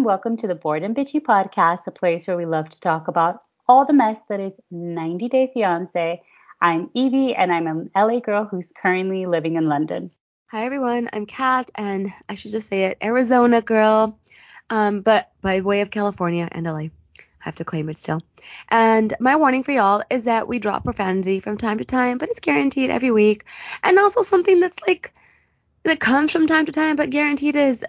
everyone. Welcome to the Bored and Bitchy podcast, a place where we love to talk about all the mess that is 90 Day Fiance. I'm Evie, and I'm an LA girl who's currently living in London. Hi everyone, I'm Kat, and I should just say it, Arizona girl, um, but by way of California and LA. I have to claim it still. And my warning for y'all is that we drop profanity from time to time, but it's guaranteed every week. And also something that's like that comes from time to time, but guaranteed is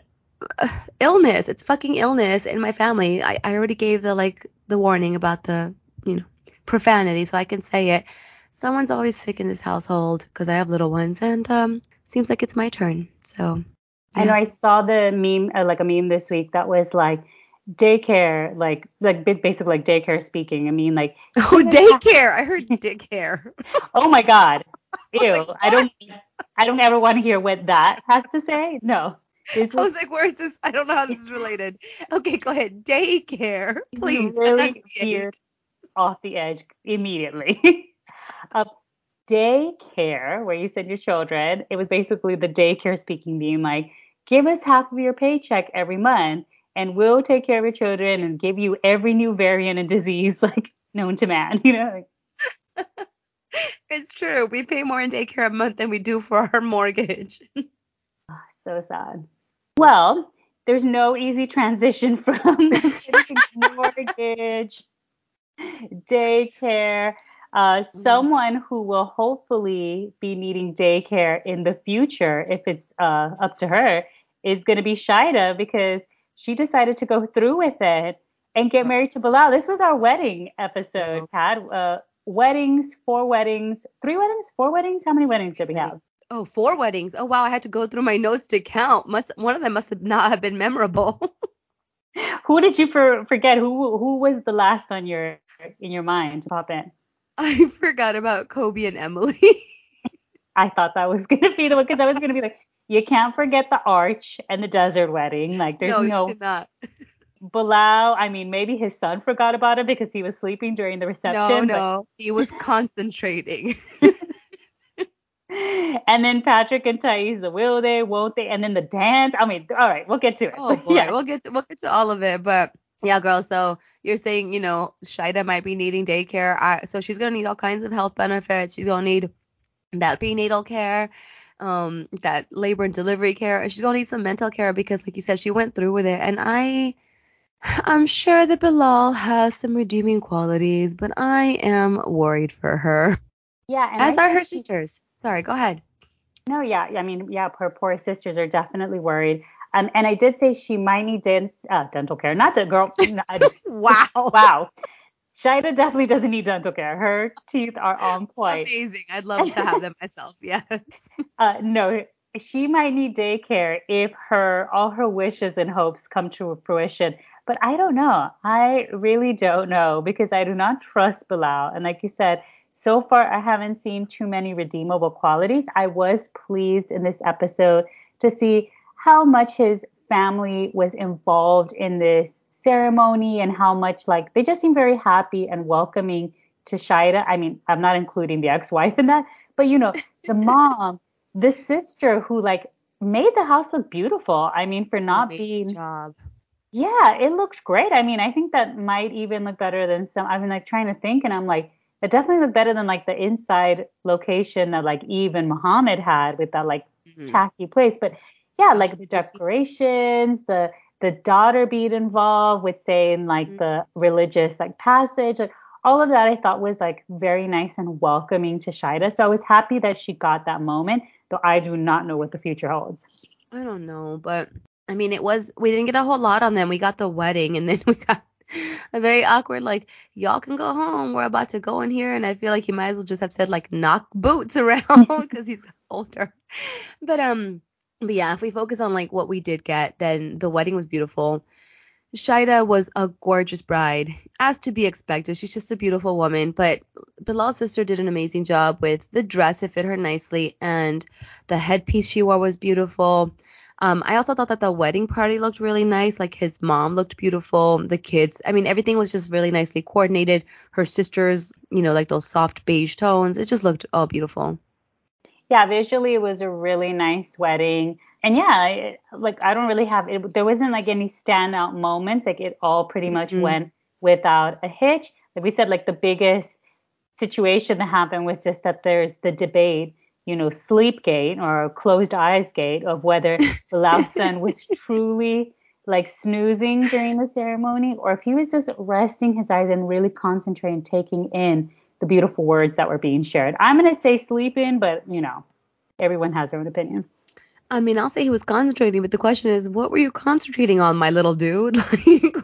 illness. It's fucking illness in my family. I, I already gave the like the warning about the you know profanity, so I can say it. Someone's always sick in this household because I have little ones, and um, seems like it's my turn. So yeah. I know I saw the meme, uh, like a meme this week that was like daycare, like like basically like daycare speaking. I mean like oh daycare. I heard daycare. oh my god. Ew. I, like, I don't I don't ever want to hear what that has to say. No. I was like, where is this? I don't know how this is related. Okay, go ahead. Daycare, please. Really. Off the edge immediately. uh, daycare, where you send your children, it was basically the daycare speaking, being like, give us half of your paycheck every month, and we'll take care of your children and give you every new variant and disease like known to man. You know. Like, it's true. We pay more in daycare a month than we do for our mortgage. oh, so sad. Well, there's no easy transition from mortgage, daycare. Uh, mm-hmm. someone who will hopefully be needing daycare in the future, if it's uh, up to her, is going to be Shaeeda because she decided to go through with it and get married to Bilal. This was our wedding episode, Pat. Uh, weddings, four weddings, three weddings, four weddings. How many weddings did we have? Oh, four weddings. Oh wow, I had to go through my notes to count. Must one of them must have not have been memorable. who did you for, forget? Who who was the last on your in your mind to pop in? I forgot about Kobe and Emily. I thought that was gonna be the one because I was gonna be like, you can't forget the arch and the desert wedding. Like there's no, no you cannot. Bilal, I mean, maybe his son forgot about it because he was sleeping during the reception. No, no, he was concentrating and then Patrick and Thais, the will they, won't they, and then the dance. I mean, all right, we'll get to it. Oh boy, yeah. we'll get to we'll get to all of it. But yeah, girl. So you're saying, you know, Shaeeda might be needing daycare. I, so she's gonna need all kinds of health benefits. She's gonna need that prenatal care, um, that labor and delivery care. She's gonna need some mental care because, like you said, she went through with it. And I, I'm sure that Bilal has some redeeming qualities, but I am worried for her. Yeah, as I are her sisters. Sorry, go ahead. No, yeah, I mean, yeah, her poor sisters are definitely worried. Um, and I did say she might need dent, uh, dental care, not to girl. wow. Wow. Shaeeda definitely doesn't need dental care. Her teeth are on point. Amazing. I'd love to have them myself. Yes. Uh, no, she might need daycare if her all her wishes and hopes come to fruition. But I don't know. I really don't know because I do not trust Bilal. And like you said, so far, I haven't seen too many redeemable qualities. I was pleased in this episode to see how much his family was involved in this ceremony and how much like they just seem very happy and welcoming to Shaeeda. I mean, I'm not including the ex-wife in that, but you know, the mom, the sister who like made the house look beautiful. I mean, for not being job. Yeah, it looks great. I mean, I think that might even look better than some. I've been like trying to think, and I'm like, it definitely looked better than like the inside location that like Yve and Mohamed had with that like mm-hmm. tacky place. But yeah, like the decorations, the the daughter being involved with saying like mm-hmm. the religious like passage, like all of that I thought was like very nice and welcoming to Shaeeda. So I was happy that she got that moment, though I do not know what the future holds. I don't know, but I mean it was we didn't get a whole lot on them. We got the wedding and then we got very awkward like y'all can go home we're about to go in here and i feel like he might as well just have said like knock boots around because he's older but um but yeah if we focus on like what we did get then the wedding was beautiful Shaeeda was a gorgeous bride, as to be expected. She's just a beautiful woman, but Bilal's sister did an amazing job with the dress. It fit her nicely, and the headpiece she wore was beautiful. Um, I also thought that the wedding party looked really nice. Like his mom looked beautiful, the kids. I mean, everything was just really nicely coordinated. Her sisters, you know, like those soft beige tones. It just looked all beautiful. Yeah, visually it was a really nice wedding. and yeah, it, like I don't really have it. There wasn't like any standout moments. Like it all pretty much Mhm. went without a hitch. Like we said, like the biggest situation that happened was just that there's the debate, you know, sleep gate or closed eyes gate of whether Lausan was truly like snoozing during the ceremony or if he was just resting his eyes and really concentrating, taking in the beautiful words that were being shared. I'm gonna say sleeping, but you know, everyone has their own opinion. I mean, I'll say he was concentrating, but the question is, what were you concentrating on, my little dude?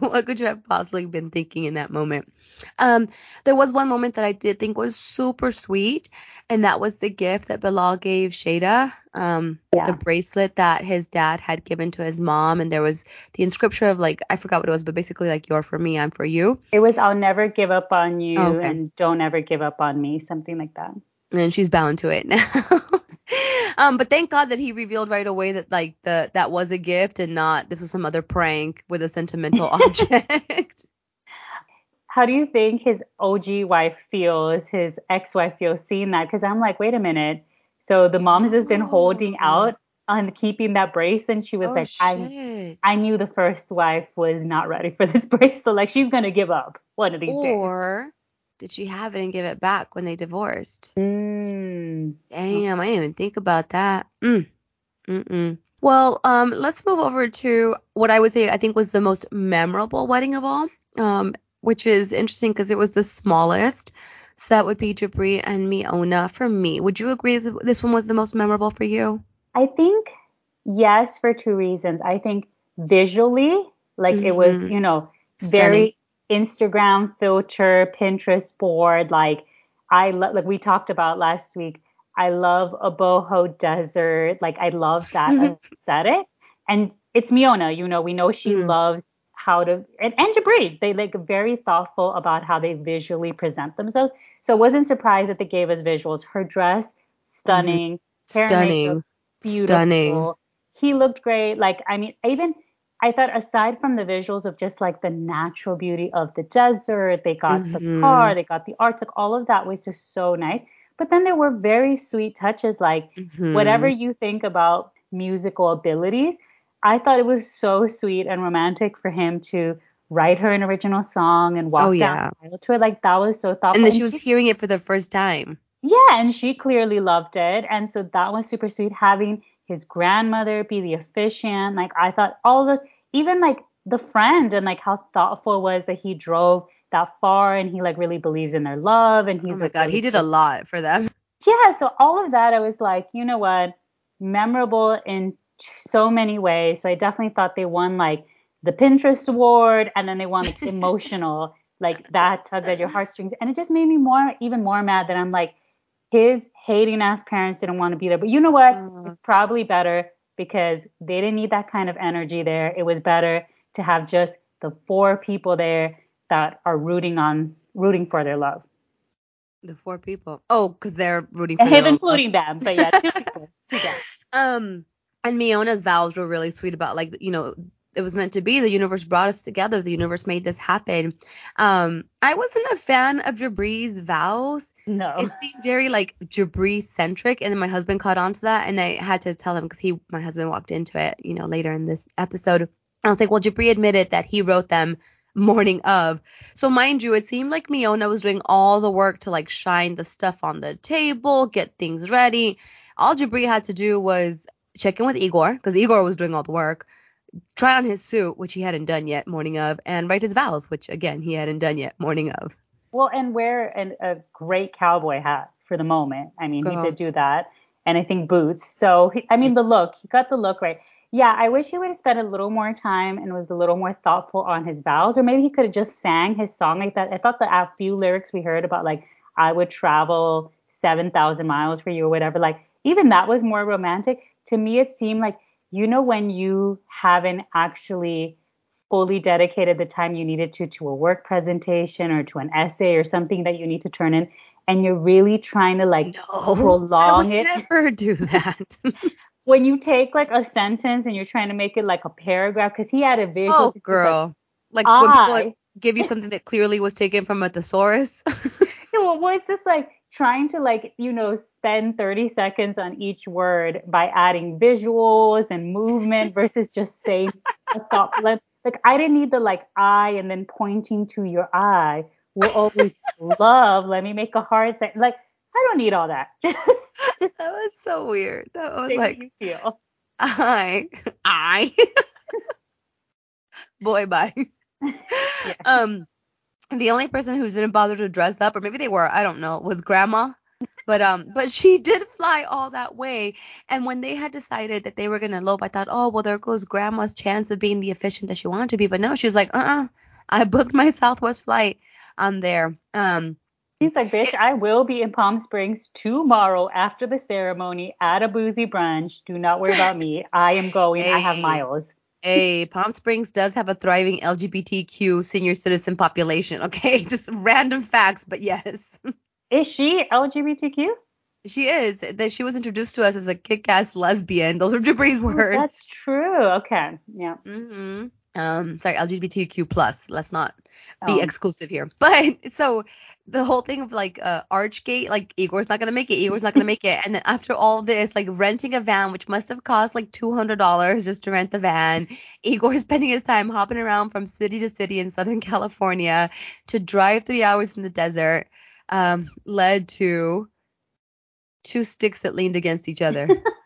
Like, what could you have possibly been thinking in that moment? Um, there was one moment that I did think was super sweet, and that was the gift that Bilal gave Shaeeda, um, Yeah. the bracelet that his dad had given to his mom, and there was the inscription of like I forgot what it was, but basically like "You're for me, I'm for you." It was I'll never give up on you okay. and don't ever give up on me, something like that. And she's bound to it now. um, but thank God that he revealed right away that like the that was a gift and not this was some other prank with a sentimental object. How do you think his OG wife feels, his ex-wife feels seeing that? Because I'm like, wait a minute. So the mom has just been holding out on keeping that brace, and she was oh like, I shit. I knew the first wife was not ready for this bracelet. Like she's gonna give up one of these days. or did she have it and give it back when they divorced? Mm. Damn, I didn't even think about that. Mm. Mm-mm. Well, um, let's move over to what I would say I think was the most memorable wedding of all, um, which is interesting because it was the smallest. So that would be Jibri and Miona for me. Would you agree that this one was the most memorable for you? I think yes for two reasons. I think visually, like it was, Mhm. you know, Stunning. very Instagram filter, Pinterest board. Like I love, like we talked about last week. I love a boho desert. Like I love that aesthetic. And it's Miona, you know, we know she Mm. loves how to and, and Jibri. They like very thoughtful about how they visually present themselves. So I wasn't surprised that they gave us visuals. Her dress, stunning. And Stunning. makeup, beautiful. Stunning. He looked great. Like, I mean, even I thought aside from the visuals of just like the natural beauty of the desert, they got the Mhm. car, they got the art, like all of that was just so nice. But then there were very sweet touches, like Mhm. whatever you think about musical abilities, I thought it was so sweet and romantic for him to write her an original song and walk Oh, down yeah. the aisle to it. Like that was so thoughtful. And then she was hearing it for the first time. yeah, and she clearly loved it. And so that was super sweet. Having his grandmother be the officiant, like I thought all of those, even like the friend and like how thoughtful it was that he drove that far and he like really believes in their love and he's oh my god, really he did a lot for them. yeah, so all of that, I was like, you know what, memorable in t- so many ways. So I definitely thought they won like the Pinterest award, and then they won like emotional, like that tugged at your heartstrings, and it just made me more, even more mad that I'm like, his hating ass parents didn't want to be there. But you know what? Uh. It's probably better because they didn't need that kind of energy there. It was better to have just the four people there that are rooting on, rooting for their love. The four people. Oh, because they're rooting for him including them. But yeah, two people. Two. Um, and Miona's vows were really sweet about like you know it was meant to be. The universe brought us together. The universe made this happen. Um, I wasn't a fan of Jibri's vows. No. It seemed very like Jibri centric, and then my husband caught on to that, and I had to tell him because he, my husband, walked into it, you know, later in this episode. I was like, well, Jibri admitted that he wrote them morning of. So mind you, it seemed like Miona was doing all the work to like shine the stuff on the table, get things ready. All Jibri had to do was check in with Igor because Igor was doing all the work, try on his suit, which he hadn't done yet morning of, and write his vows, which again he hadn't done yet morning of. Well, and wear an, a great cowboy hat for the moment. I mean, he did do that. And I think boots. So, he, I mean, the look, he got the look right. Yeah, I wish he would have spent a little more time and was a little more thoughtful on his vows, or maybe he could have just sang his song like that. I thought the a few lyrics we heard about, like, I would travel 7,000 miles for you or whatever, like, even that was more romantic. To me, it seemed like, you know, when you haven't actually fully dedicated the time you needed to to a work presentation or to an essay or something that you need to turn in and you're really trying to like I prolong would it never do that. when you take like a sentence and you're trying to make it like a paragraph because he had a visual oh, was like, girl. Like, when people like, give you something that clearly was taken from a thesaurus. Well, it's just like trying to like, you know, spend 30 seconds on each word by adding visuals and movement versus just saying a thought. Like, like I didn't need the like eye and then pointing to your eye. Will always love. Let me make a heart say like I don't need all that. Just just that was so weird. That was like you feel. I I boy bye. Yeah. Um the only person who didn't bother to dress up or maybe they were, I don't know, was grandma. But um but she did fly all that way and when they had decided that they were going to elope I thought, "Oh, well there goes grandma's chance of being the efficient that she wanted to be." But no, she was like, "Uh-uh. I booked my Southwest flight. I'm there." Um He's like, bitch, I will be in Palm Springs tomorrow after the ceremony at a boozy brunch. Do not worry about me. I am going. I have miles. Hey, Palm Springs does have a thriving LGBTQ senior citizen population. Okay, just random facts, but yes, Is she LGBTQ? she is. That she was introduced to us as a kick-ass lesbian. Those are Jibri's Oh, words. that's true. Okay. Yeah. hmm Um, sorry, LGBTQ plus. Let's not be Oh. exclusive here. But so the whole thing of like uh, Archgate, like Igor's not gonna make it. Igor's not gonna make it. And then after all this, like renting a van, which must have cost like two hundred dollars just to rent the van. Igor spending his time hopping around from city to city in Southern California to drive three hours in the desert, um, led to two sticks that leaned against each other.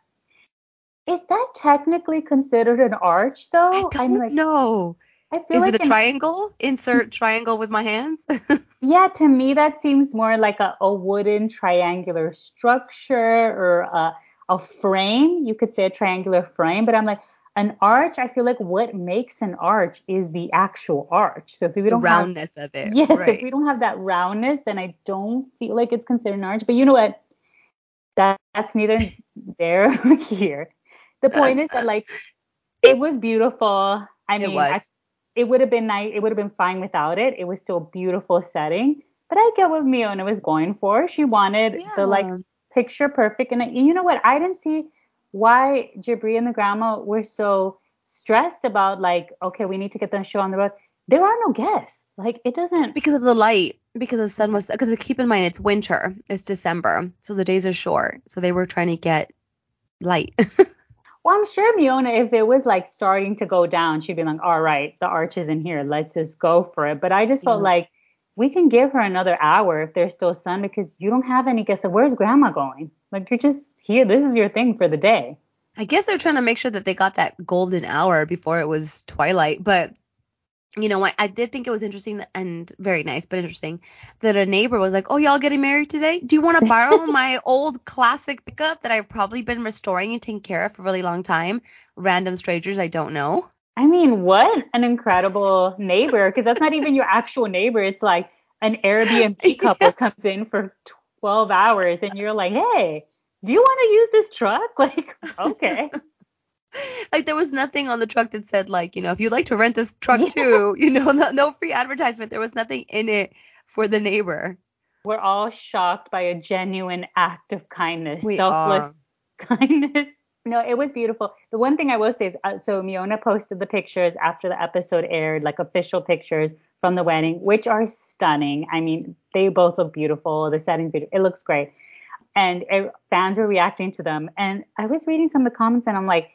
Is that technically considered an arch though? I I'm don't like, know. I feel Is like it a an- triangle? Insert triangle with my hands. Yeah, to me that seems more like a, a wooden triangular structure or a, a frame. You could say a triangular frame, but I'm like an arch. I feel like what makes an arch is the actual arch. So if we don't have roundness of it. yes, right. if we don't have that roundness, then I don't feel like it's considered an arch. But you know what? That that's neither there nor here. The point is that like it was beautiful. I It mean, was. I, it would have been nice. It would have been fine without it. It was still a beautiful setting. But I get what Miona was going for. She wanted the like picture perfect. And you know what? I didn't see why Jibri and the grandma were so stressed about like, okay, we need to get the show on the road. There are no guests. Like it doesn't. because of the light, because the sun was. Because keep in mind it's winter, it's December, so the days are short. So they were trying to get light. Well, I'm sure Miona, if it was like starting to go down, she'd be like, all right, the arch is in here. Let's just go for it. But I just felt like we can give her another hour if there's still sun because you don't have any guests. So where's grandma going? Like you're just here. This is your thing for the day. I guess they're trying to make sure that they got that golden hour before it was twilight. But you know what? I did think it was interesting and very nice, but interesting that a neighbor was like, "Oh, y'all getting married today? Do you want to borrow my old classic pickup that I've probably been restoring and taking care of for a really long time? Random strangers I don't know." I mean, what an incredible neighbor because that's not even your actual neighbor. It's like an Airbnb couple comes in for 12 hours and you're like, hey, do you want to use this truck? Like, okay. like there was nothing on the truck that said like you know if you'd like to rent this truck too you know no, no free advertisement there was nothing in it for the neighbor We're all shocked by a genuine act of kindness, We selfless kindness. No, it was beautiful. The one thing I will say is, uh, so Miona posted the pictures after the episode aired, like official pictures from the wedding, which are stunning. I mean, they both look beautiful. The setting's beautiful. It looks great. And uh, fans were reacting to them. And I was reading some of the comments, and I'm like,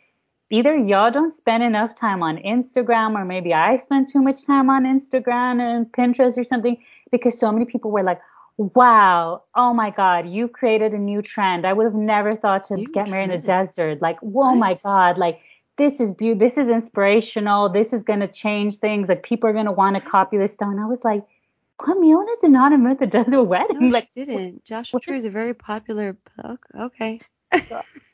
either y'all don't spend enough time on Instagram, or maybe I spend too much time on Instagram and Pinterest or something, because so many people were like, wow, oh my God, you've created a new trend. I would have never thought to New get married in the desert. Like, oh my God, like this is beautiful. This is inspirational. This is going to change things. Like people are going to want to copy this style. And I was like, Miona did not invent the desert wedding. no like, she didn't josh what- true is a very popular book. okay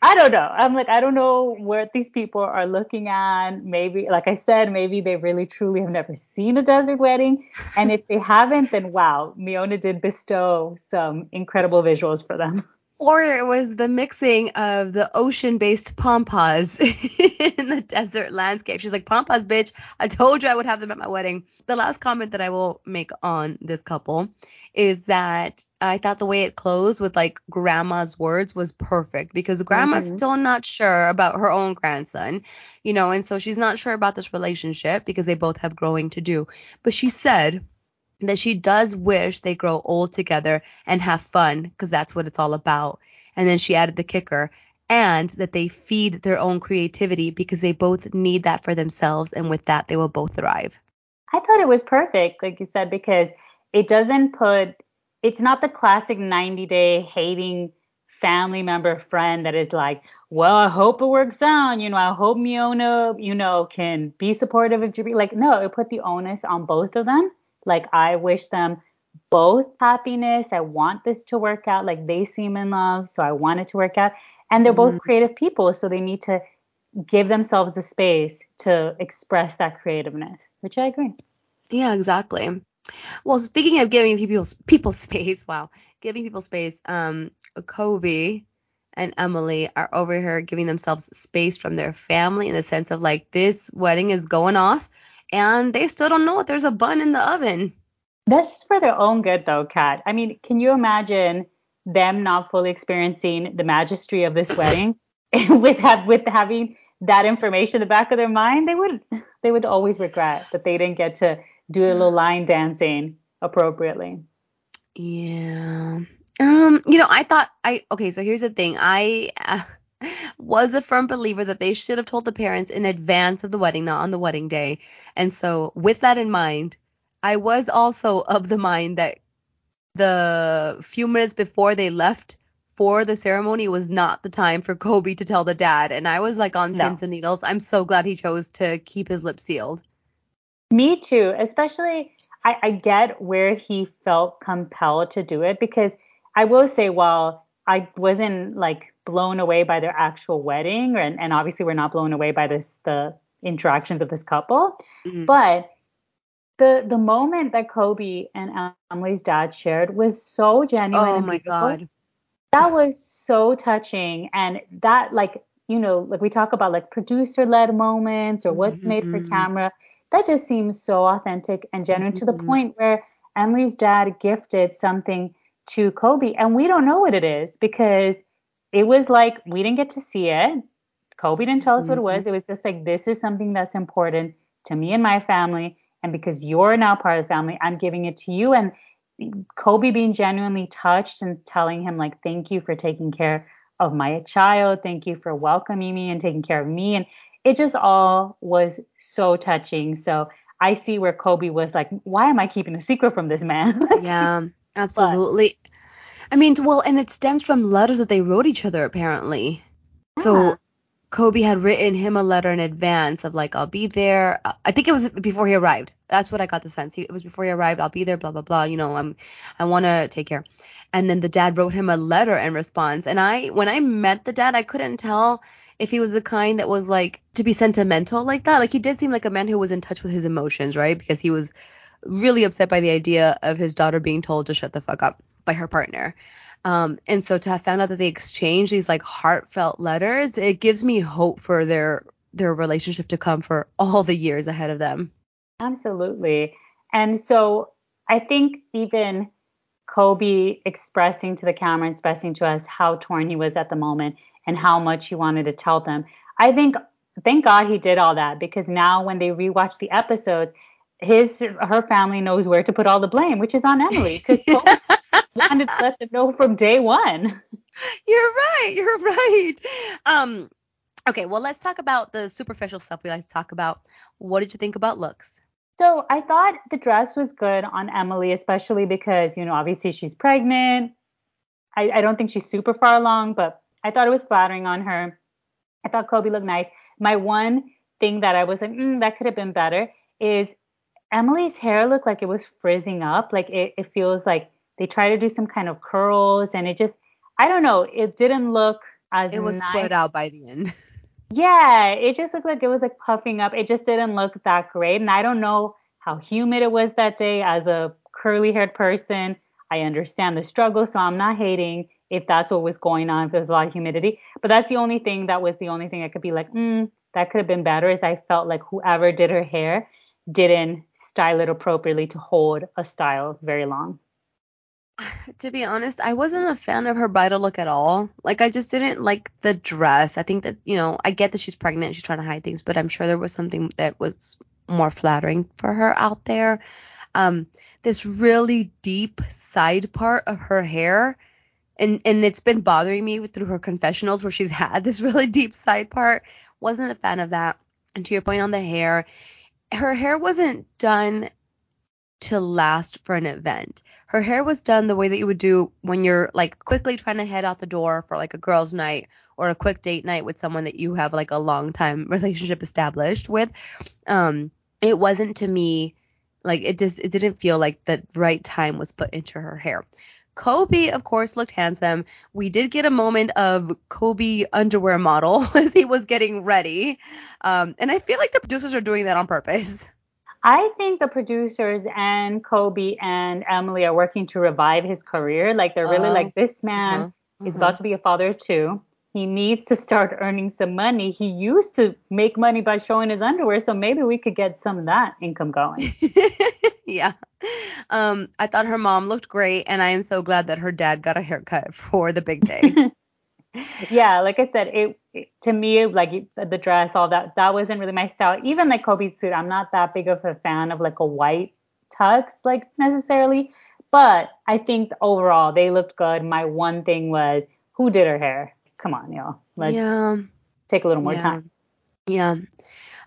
I don't know. I'm like, I don't know what these people are looking at. Maybe, like I said, maybe they really truly have never seen a desert wedding. And if they haven't, then wow, Miona did bestow some incredible visuals for them. Or it was the mixing of the ocean-based pampas in the desert landscape. She's like, pampas, bitch. I told you I would have them at my wedding. The last comment that I will make on this couple is that I thought the way it closed with like grandma's words was perfect because grandma's Mhm. still not sure about her own grandson, you know, and so she's not sure about this relationship because they both have growing to do. But she said, that she does wish they grow old together and have fun because that's what it's all about. And then she added the kicker and that they feed their own creativity because they both need that for themselves and with that they will both thrive. I thought it was perfect like you said because it doesn't put it's not the classic 90 day hating family member friend that is like, well, I hope it works out. You know, I hope Miona, you know, can be supportive of Jibri. Like, no, it put the onus on both of them. Like, I wish them both happiness. I want this to work out. Like, they seem in love, so I want it to work out. And they're mm-hmm. both creative people, so they need to give themselves the space to express that creativeness, which I agree. Yeah, exactly. Well, speaking of giving people people space, wow, giving people space, um, Kobe and Emily are over here giving themselves space from their family in the sense of like this wedding is going off, and they still don't know if there's a bun in the oven. That's for their own good, though, Kat. I mean, can you imagine them not fully experiencing the majesty of this wedding with have, with having that information in the back of their mind? They would they would always regret that they didn't get to do a little line dancing appropriately. Yeah. Um, you know, I thought I okay, so here's the thing. I uh, was a firm believer that they should have told the parents in advance of the wedding, not on the wedding day. And so, with that in mind, I was also of the mind that the few minutes before they left for the ceremony was not the time for Kobe to tell the dad. And I was like on no. pins and needles. I'm so glad he chose to keep his lips sealed. Me too, especially I, I get where he felt compelled to do it because I will say while I wasn't like blown away by their actual wedding and, and obviously we're not blown away by this the interactions of this couple, mm-hmm. but the the moment that Kobe and Emily's dad shared was so genuine. Oh my god. That was so touching and that like you know like we talk about like producer led moments or what's mm-hmm. made for mm-hmm. camera that just seems so authentic and genuine mm-hmm. to the mm-hmm. point where Emily's dad gifted something to Kobe and we don't know what it is because it was like we didn't get to see it. Kobe didn't tell us what it was. Mm-hmm. It was just like this is something that's important to me and my family and because you're now part of the family, I'm giving it to you and Kobe being genuinely touched and telling him like thank you for taking care of my child, thank you for welcoming me and taking care of me and it just all was so touching. So I see where Kobe was like, why am I keeping a secret from this man? yeah, absolutely. But, I mean, well, and it stems from letters that they wrote each other apparently. Yeah. So Kobe had written him a letter in advance of like, I'll be there. I think it was before he arrived. That's what I got the sense. He, it was before he arrived. I'll be there. Blah blah blah. You know, I'm, I want to take care. And then the dad wrote him a letter in response. And I, when I met the dad, I couldn't tell if he was the kind that was like to be sentimental like that. Like he did seem like a man who was in touch with his emotions, right? Because he was really upset by the idea of his daughter being told to shut the fuck up by her partner. Um, and so to have found out that they exchanged these like heartfelt letters, it gives me hope for their their relationship to come for all the years ahead of them. Absolutely. And so I think even Kobe expressing to the camera, expressing to us how torn he was at the moment and how much he wanted to tell them. I think thank God he did all that because now when they rewatch the episodes, his her family knows where to put all the blame, which is on Emily because wanted to let them know from day one. You're right. You're right. Um. Okay, well, let's talk about the superficial stuff we like to talk about. What did you think about looks? So I thought the dress was good on Emily, especially because, you know, obviously she's pregnant. I, I don't think she's super far along, but I thought it was flattering on her. I thought Kobe looked nice. My one thing that I was like, mm, that could have been better is Emily's hair looked like it was frizzing up. Like it, it feels like they try to do some kind of curls and it just, I don't know, it didn't look as It was nice. sweat out by the end. Yeah, it just looked like it was like puffing up. It just didn't look that great. And I don't know how humid it was that day as a curly haired person. I understand the struggle, so I'm not hating if that's what was going on, if there's a lot of humidity. But that's the only thing that was the only thing I could be like, mm, that could have been better is I felt like whoever did her hair didn't style it appropriately to hold a style very long. To be honest, I wasn't a fan of her bridal look at all. Like I just didn't like the dress. I think that, you know, I get that she's pregnant, she's trying to hide things, but I'm sure there was something that was more flattering for her out there. um, this really deep side part of her hair. And, and it's been bothering me through her confessionals where she's had this really deep side part. Wasn't a fan of that. And to your point on the hair, her hair wasn't done to last for an event. Her hair was done the way that you would do when you're like quickly trying to head out the door for like a girls' night or a quick date night with someone that you have like a long time relationship established with. Um, it wasn't to me like it just it didn't feel like the right time was put into her hair. Kobe, of course, looked handsome. We did get a moment of Kobe underwear model as he was getting ready. Um, and I feel like the producers are doing that on purpose. I think the producers and Kobe and Emily are working to revive his career. Like they're really uh, like this man uh-huh, is uh-huh. about to be a father too. He needs to start earning some money. He used to make money by showing his underwear, so maybe we could get some of that income going. yeah. Um, I thought her mom looked great, and I am so glad that her dad got a haircut for the big day. yeah, like I said, it, it, to me like the dress, all that that wasn't really my style. Even like Kobe's suit, I'm not that big of a fan of like a white tux like necessarily, but I think overall they looked good. My one thing was who did her hair? Come on, y'all. Let's yeah. take a little more yeah. time. Yeah.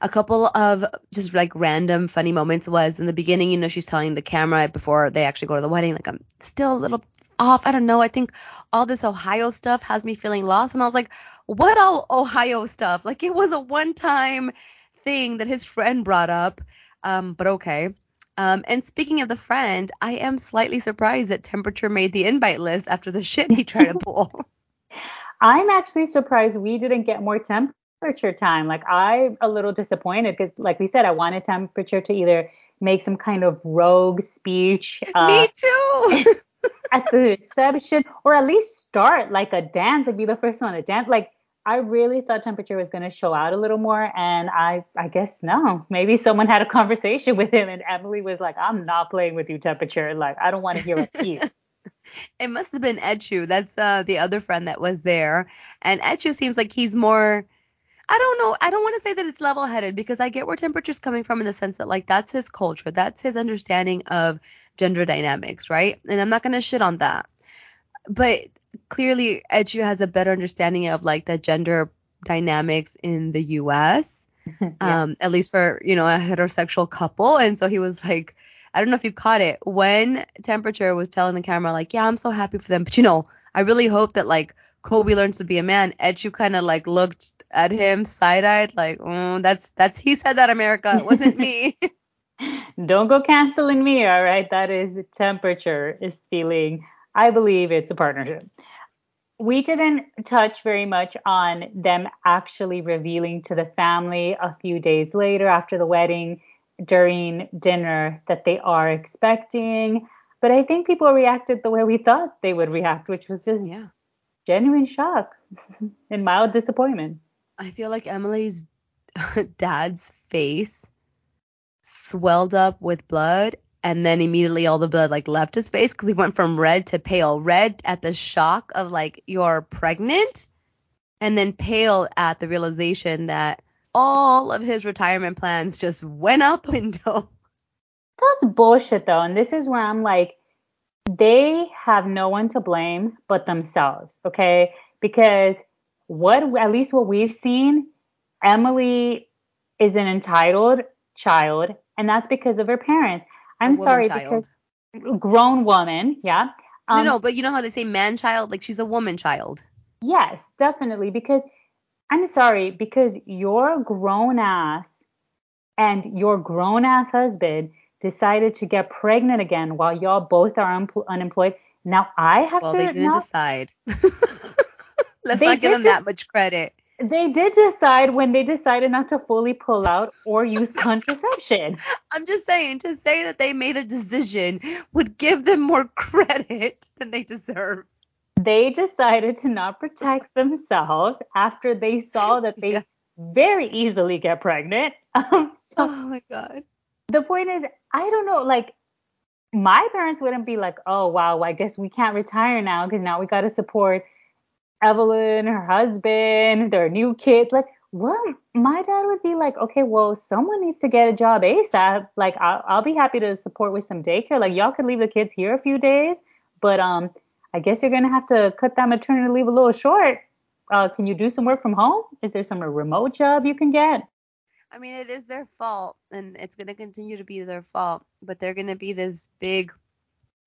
A couple of just like random funny moments was in the beginning, you know, she's telling the camera before they actually go to the wedding, like I'm still a little off. I don't know. I think all this Ohio stuff has me feeling lost. And I was like, what all Ohio stuff? Like it was a one time thing that his friend brought up. Um, but okay. Um, and speaking of the friend, I am slightly surprised that Temperature made the invite list after the shit he tried to pull. I'm actually surprised we didn't get more temperature time. Like I'm a little disappointed because, like we said, I wanted temperature to either make some kind of rogue speech. Uh, Me too. at the reception, or at least start like a dance, like be the first one to dance. Like I really thought temperature was going to show out a little more, and I I guess no. Maybe someone had a conversation with him, and Emily was like, "I'm not playing with you, temperature. Like I don't want to hear a peep." it must have been Echu. That's uh, the other friend that was there, and Echu seems like he's more I don't know. I don't want to say that it's level headed because I get where temperature's coming from in the sense that like that's his culture, that's his understanding of gender dynamics, right? And I'm not gonna shit on that. But clearly Edu has a better understanding of like the gender dynamics in the US. yeah. Um, at least for, you know, a heterosexual couple. And so he was like, I don't know if you caught it when temperature was telling the camera, like, yeah, I'm so happy for them. But you know, I really hope that like Kobe learns to be a man, Edu kind of like looked at him side eyed, like, oh, that's that's he said that America, it wasn't me. Don't go canceling me, all right? That is temperature is feeling. I believe it's a partnership. We didn't touch very much on them actually revealing to the family a few days later after the wedding during dinner that they are expecting. But I think people reacted the way we thought they would react, which was just yeah genuine shock and mild disappointment. I feel like Emily's dad's face swelled up with blood and then immediately all the blood like left his face because he went from red to pale. Red at the shock of like you're pregnant, and then pale at the realization that all of his retirement plans just went out the window. That's bullshit though, and this is where I'm like, they have no one to blame but themselves, okay? Because what at least what we've seen, Emily is an entitled child, and that's because of her parents. I'm sorry child. because grown woman, yeah. Um, no, no, but you know how they say man child, like she's a woman child. Yes, definitely. Because I'm sorry, because your grown ass and your grown ass husband decided to get pregnant again while y'all both are un- unemployed. Now I have well, to. Well, they didn't decide. Let's not give them that much credit. They did decide when they decided not to fully pull out or use contraception. I'm just saying to say that they made a decision would give them more credit than they deserve. They decided to not protect themselves after they saw that they yeah. very easily get pregnant. Um, so, oh my god the point is, I don't know, like my parents wouldn't be like, oh wow, I guess we can't retire now because now we got to support Evelyn, her husband, their new kid. Like well, my dad would be like, okay, well, someone needs to get a job ASAP. Like, I'll, I'll be happy to support with some daycare. Like, y'all could leave the kids here a few days, but um, I guess you're gonna have to cut that maternity leave a little short. Uh, can you do some work from home? Is there some remote job you can get? I mean, it is their fault, and it's to continue to be their fault, but they're to be this big,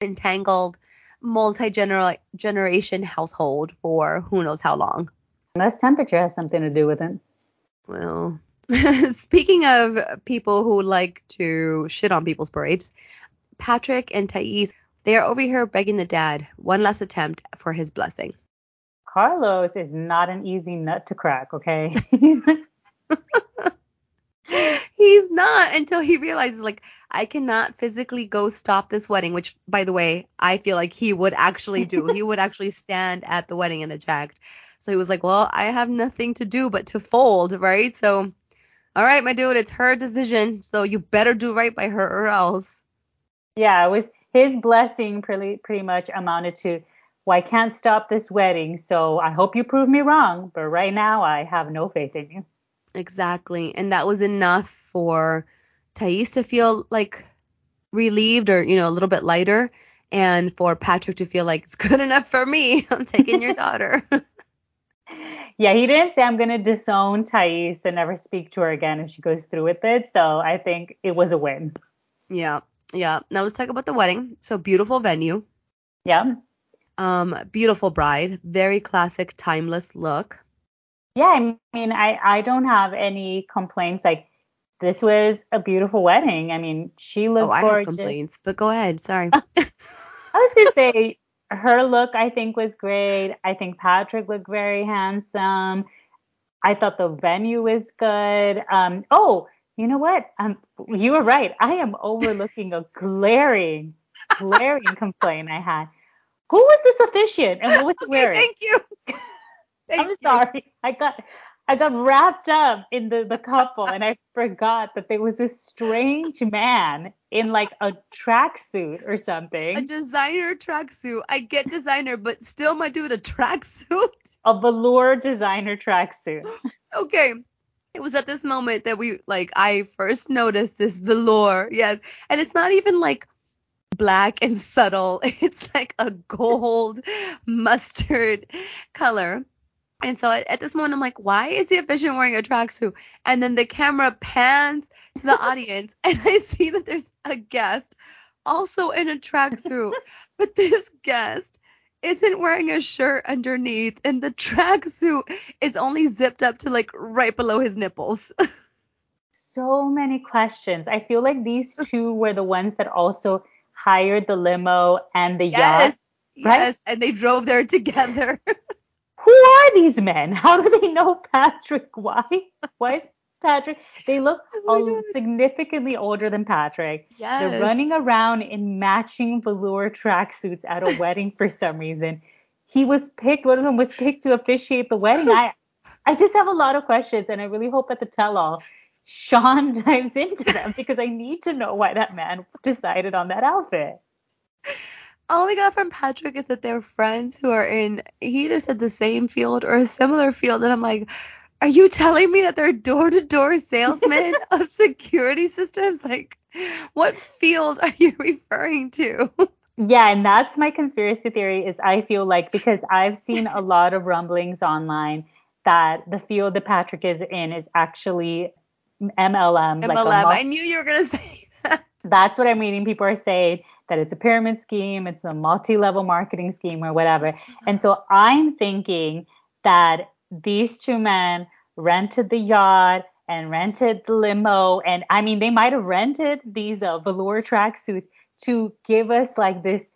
entangled, multi generation household for who knows how long. Unless temperature has something to do with it. Well, speaking of people who like to shit on people's parades, Patrick and Thais, they are over here begging the dad one last attempt for his blessing. Carlos is not an easy nut to crack, okay? He's not until he realizes like I cannot physically go stop this wedding, which by the way, I feel like he would actually do. he would actually stand at the wedding and eject. So he was like, "Well, I have nothing to do but to fold, right? So all right, my dude, it's her decision. So you better do right by her or else." Yeah, it was his blessing pretty pretty much amounted to well, I can't stop this wedding, so I hope you prove me wrong, but right now I have no faith in you. Exactly. And that was enough for Thais to feel like relieved or, you know, a little bit lighter and for Patrick to feel like it's good enough for me. I'm taking your daughter. yeah, he didn't say I'm going to disown Thais and never speak to her again if she goes through with it. So I think it was a win. Yeah. Yeah. Now let's talk about the wedding. So beautiful venue. Yeah. Um, beautiful bride, very classic, timeless look yeah, I mean, I, I don't have any complaints. Like, this was a beautiful wedding. I mean, she looked oh, I gorgeous. have complaints, but go ahead. Sorry. I was gonna say her look. I think was great. I think Patrick looked very handsome. I thought the venue was good. Um, oh, you know what? Um, you were right. I am overlooking a glaring, glaring complaint I had. Who was this officiant and what was he wearing? Thank you. I'm you. sorry. I got I got wrapped up in the, the couple and I forgot that there was this strange man in like a tracksuit or something. A designer tracksuit. I get designer, but still my dude a tracksuit. A velour designer tracksuit. okay. It was at this moment that we like I first noticed this velour. Yes. And it's not even like black and subtle. It's like a gold mustard color. And so at this moment, I'm like, why is the officiant wearing a tracksuit? And then the camera pans to the audience, and I see that there's a guest also in a tracksuit, but this guest isn't wearing a shirt underneath, and the tracksuit is only zipped up to like right below his nipples. so many questions. I feel like these two were the ones that also hired the limo and the yes, yacht. Right? Yes, and they drove there together who are these men? How do they know Patrick? Why? Why is Patrick? They look oh significantly older than Patrick. Yes. They're running around in matching velour tracksuits at a wedding for some reason. He was picked. One of them was picked to officiate the wedding. I, I just have a lot of questions, and I really hope at the tell-all, Shaun dives into them because I need to know why that man decided on that outfit all we got from Patrick is that they're friends who are in, he either said the same field or a similar field. And I'm like, are you telling me that they're door to door salesmen of security systems? Like, what field are you referring to? Yeah, and that's my conspiracy theory is I feel like because I've seen a lot of rumblings online that the field that Patrick is in is actually MLM. MLM. Like I knew you were gonna say that. That's what I'm reading. People are saying that it's a pyramid scheme, it's a multi-level marketing scheme or whatever. And so I'm thinking that these two men rented the yacht and rented the limo and I mean they might have rented these uh, velour tracksuits to give us like this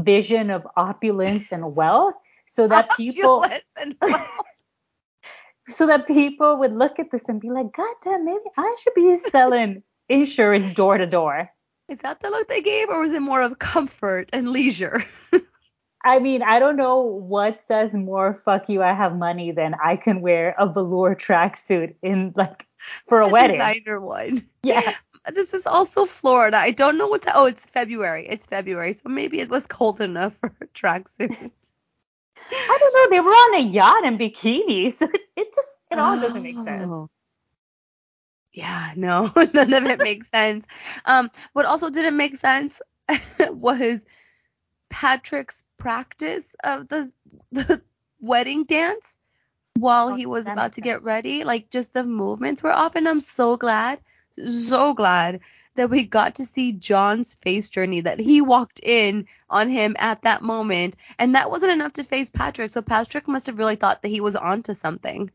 vision of opulence and wealth so that people so that people would look at this and be like, God damn, maybe I should be selling insurance door to door. Is that the look they gave, or was it more of comfort and leisure? I mean, I don't know what says more "fuck you, I have money" than I can wear a velour tracksuit in like for a, a wedding. Designer one. Yeah. This is also Florida. I don't know what to. Oh, it's February. It's February, so maybe it was cold enough for a tracksuit. I don't know. They were on a yacht in bikinis. So it just It all doesn't make oh. sense. Oh. Yeah, no, none of it makes sense. Um, what also didn't make sense was Patrick's practice of the the wedding dance while Oh, he was about to get ready. Like just the movements were off, and I'm so glad, so glad that we got to see John's face journey. That he walked in on him at that moment, and that wasn't enough to face Patrick. So Patrick must have really thought that he was onto something.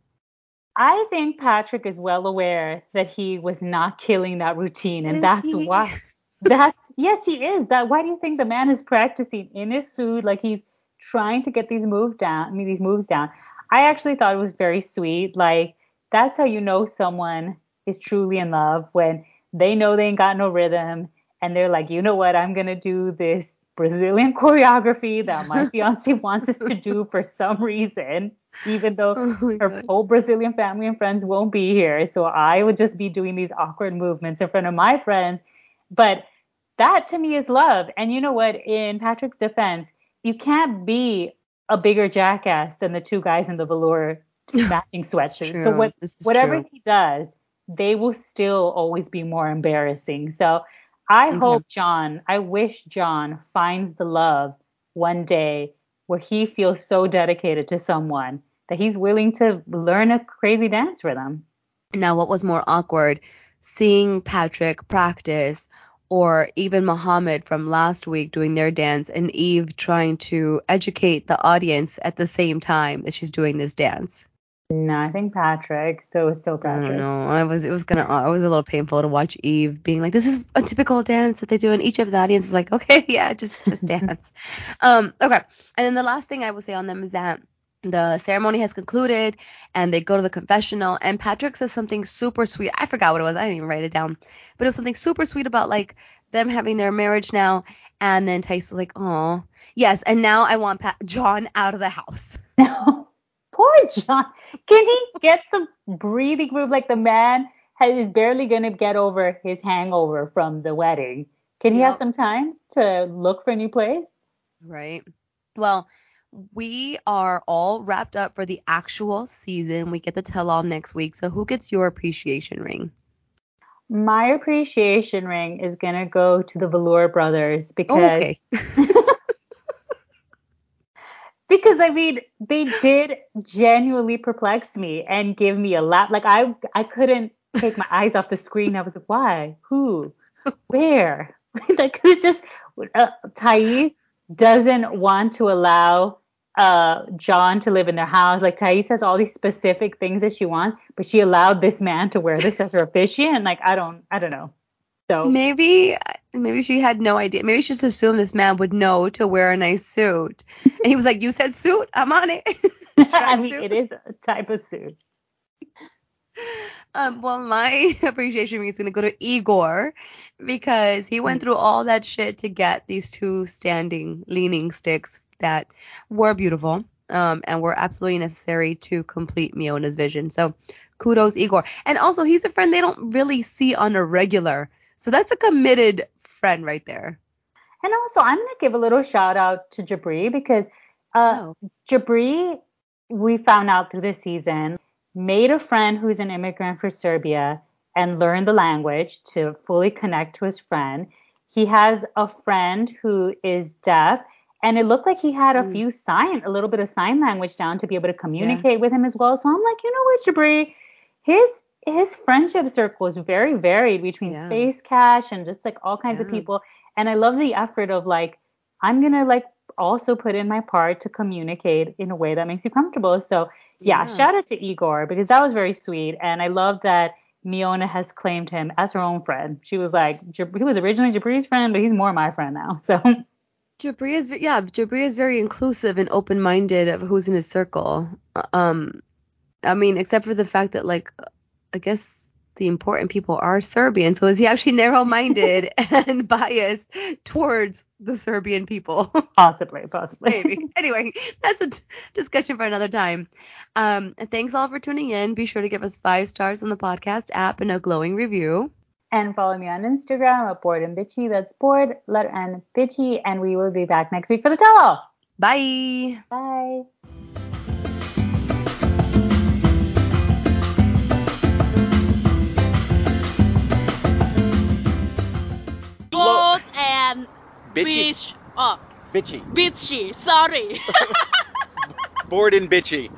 I think Patrick is well aware that he was not killing that routine, and that's why. That's yes, he is. That why do you think the man is practicing in his suit, like he's trying to get these moves down? I mean, these moves down. I actually thought it was very sweet. Like that's how you know someone is truly in love when they know they ain't got no rhythm, and they're like, you know what, I'm gonna do this Brazilian choreography that my fiance wants us to do for some reason, even though Oh her God. whole Brazilian family and friends won't be here. So I would just be doing these awkward movements in front of my friends. But that to me is love. And you know what? In Patrick's defense, you can't be a bigger jackass than the two guys in the velour matching sweatsuits. So what, whatever true. he does, they will still always be more embarrassing. So I Okay. hope John, I wish John finds the love one day where he feels so dedicated to someone that he's willing to learn a crazy dance for them. Now, what was more awkward, seeing Patrick practice or even Mohamed from last week doing their dance and Yve trying to educate the audience at the same time that she's doing this dance? No, I think Patrick. So it's still I Patrick. don't know. I was it was gonna I was a little painful to watch Yve being like, this is a typical dance that they do, and each of the audience is like, okay, yeah, just just dance. Um, okay. And then the last thing I will say on them is that the ceremony has concluded and they go to the confessional and Patrick says something super sweet. I forgot what it was. I didn't even write it down. But it was something super sweet about like them having their marriage now. And then was like, oh, yes. And now I want Pat- John out of the house. No, poor John. Can he get some breathing room? Like the man has, is barely going to get over his hangover from the wedding. Can he have some time to look for a new place? Right. Well, we are all wrapped up for the actual season. We get the tell all next week. So who gets your appreciation ring? My appreciation ring is going to go to the Velour brothers because Oh, okay. because I mean they did genuinely perplex me and give me a laugh. Like I I couldn't take my eyes off the screen. I was like, why? Who? Where? like it just uh, Thais doesn't want to allow uh John to live in their house. Like Thais has all these specific things that she wants, but she allowed this man to wear this as her officiant. Like I don't I don't know. So Maybe maybe she had no idea. Maybe she just assumed this man would know to wear a nice suit. And he was like, "You said suit, I'm on it." I mean it is a type of suit. Um, well, my appreciation is gonna go to Igor because he went Hmm. through all that shit to get these two standing leaning sticks that were beautiful, um, and were absolutely necessary to complete Miona's vision. So, kudos, Igor. And also, he's a friend they don't really see on a regular, so that's a committed friend right there. And also, I'm going to give a little shout out to Jibri because uh, Oh. Jibri, we found out through the season, made a friend who's an immigrant for Serbia and learned the language to fully connect to his friend. He has a friend who is deaf, and it looked like he had a Mm. few sign, a little bit of sign language down to be able to communicate with him as well. So I'm like, you know what, Jibri, his his friendship circle is very varied between Yeah. Space Cash and just like all kinds of people. And I love the effort of like, I'm gonna like also put in my part to communicate in a way that makes you comfortable. So yeah, Yeah. shout out to Igor because that was very sweet. And I love that Miona has claimed him as her own friend. She was like, he was originally Jibri's friend, but he's more my friend now. So Jibri is yeah, Jabri is very inclusive and open-minded of who's in his circle. Uh, Um, I mean, except for the fact that like, I guess the important people are Serbian, so is he actually narrow-minded and biased towards the Serbian people? possibly, possibly. Maybe. anyway, that's a t- discussion for another time. Um, thanks all for tuning in. Be sure to give us five stars on the podcast app and a glowing review. And follow me on Instagram at Bored and Bitchy. That's Bored, letter N, Bitchy. And we will be back next week for the tell all. Bye. Bye. Bitchy. Beach. Oh, Bitchy. bitchy. Sorry. Bored and bitchy.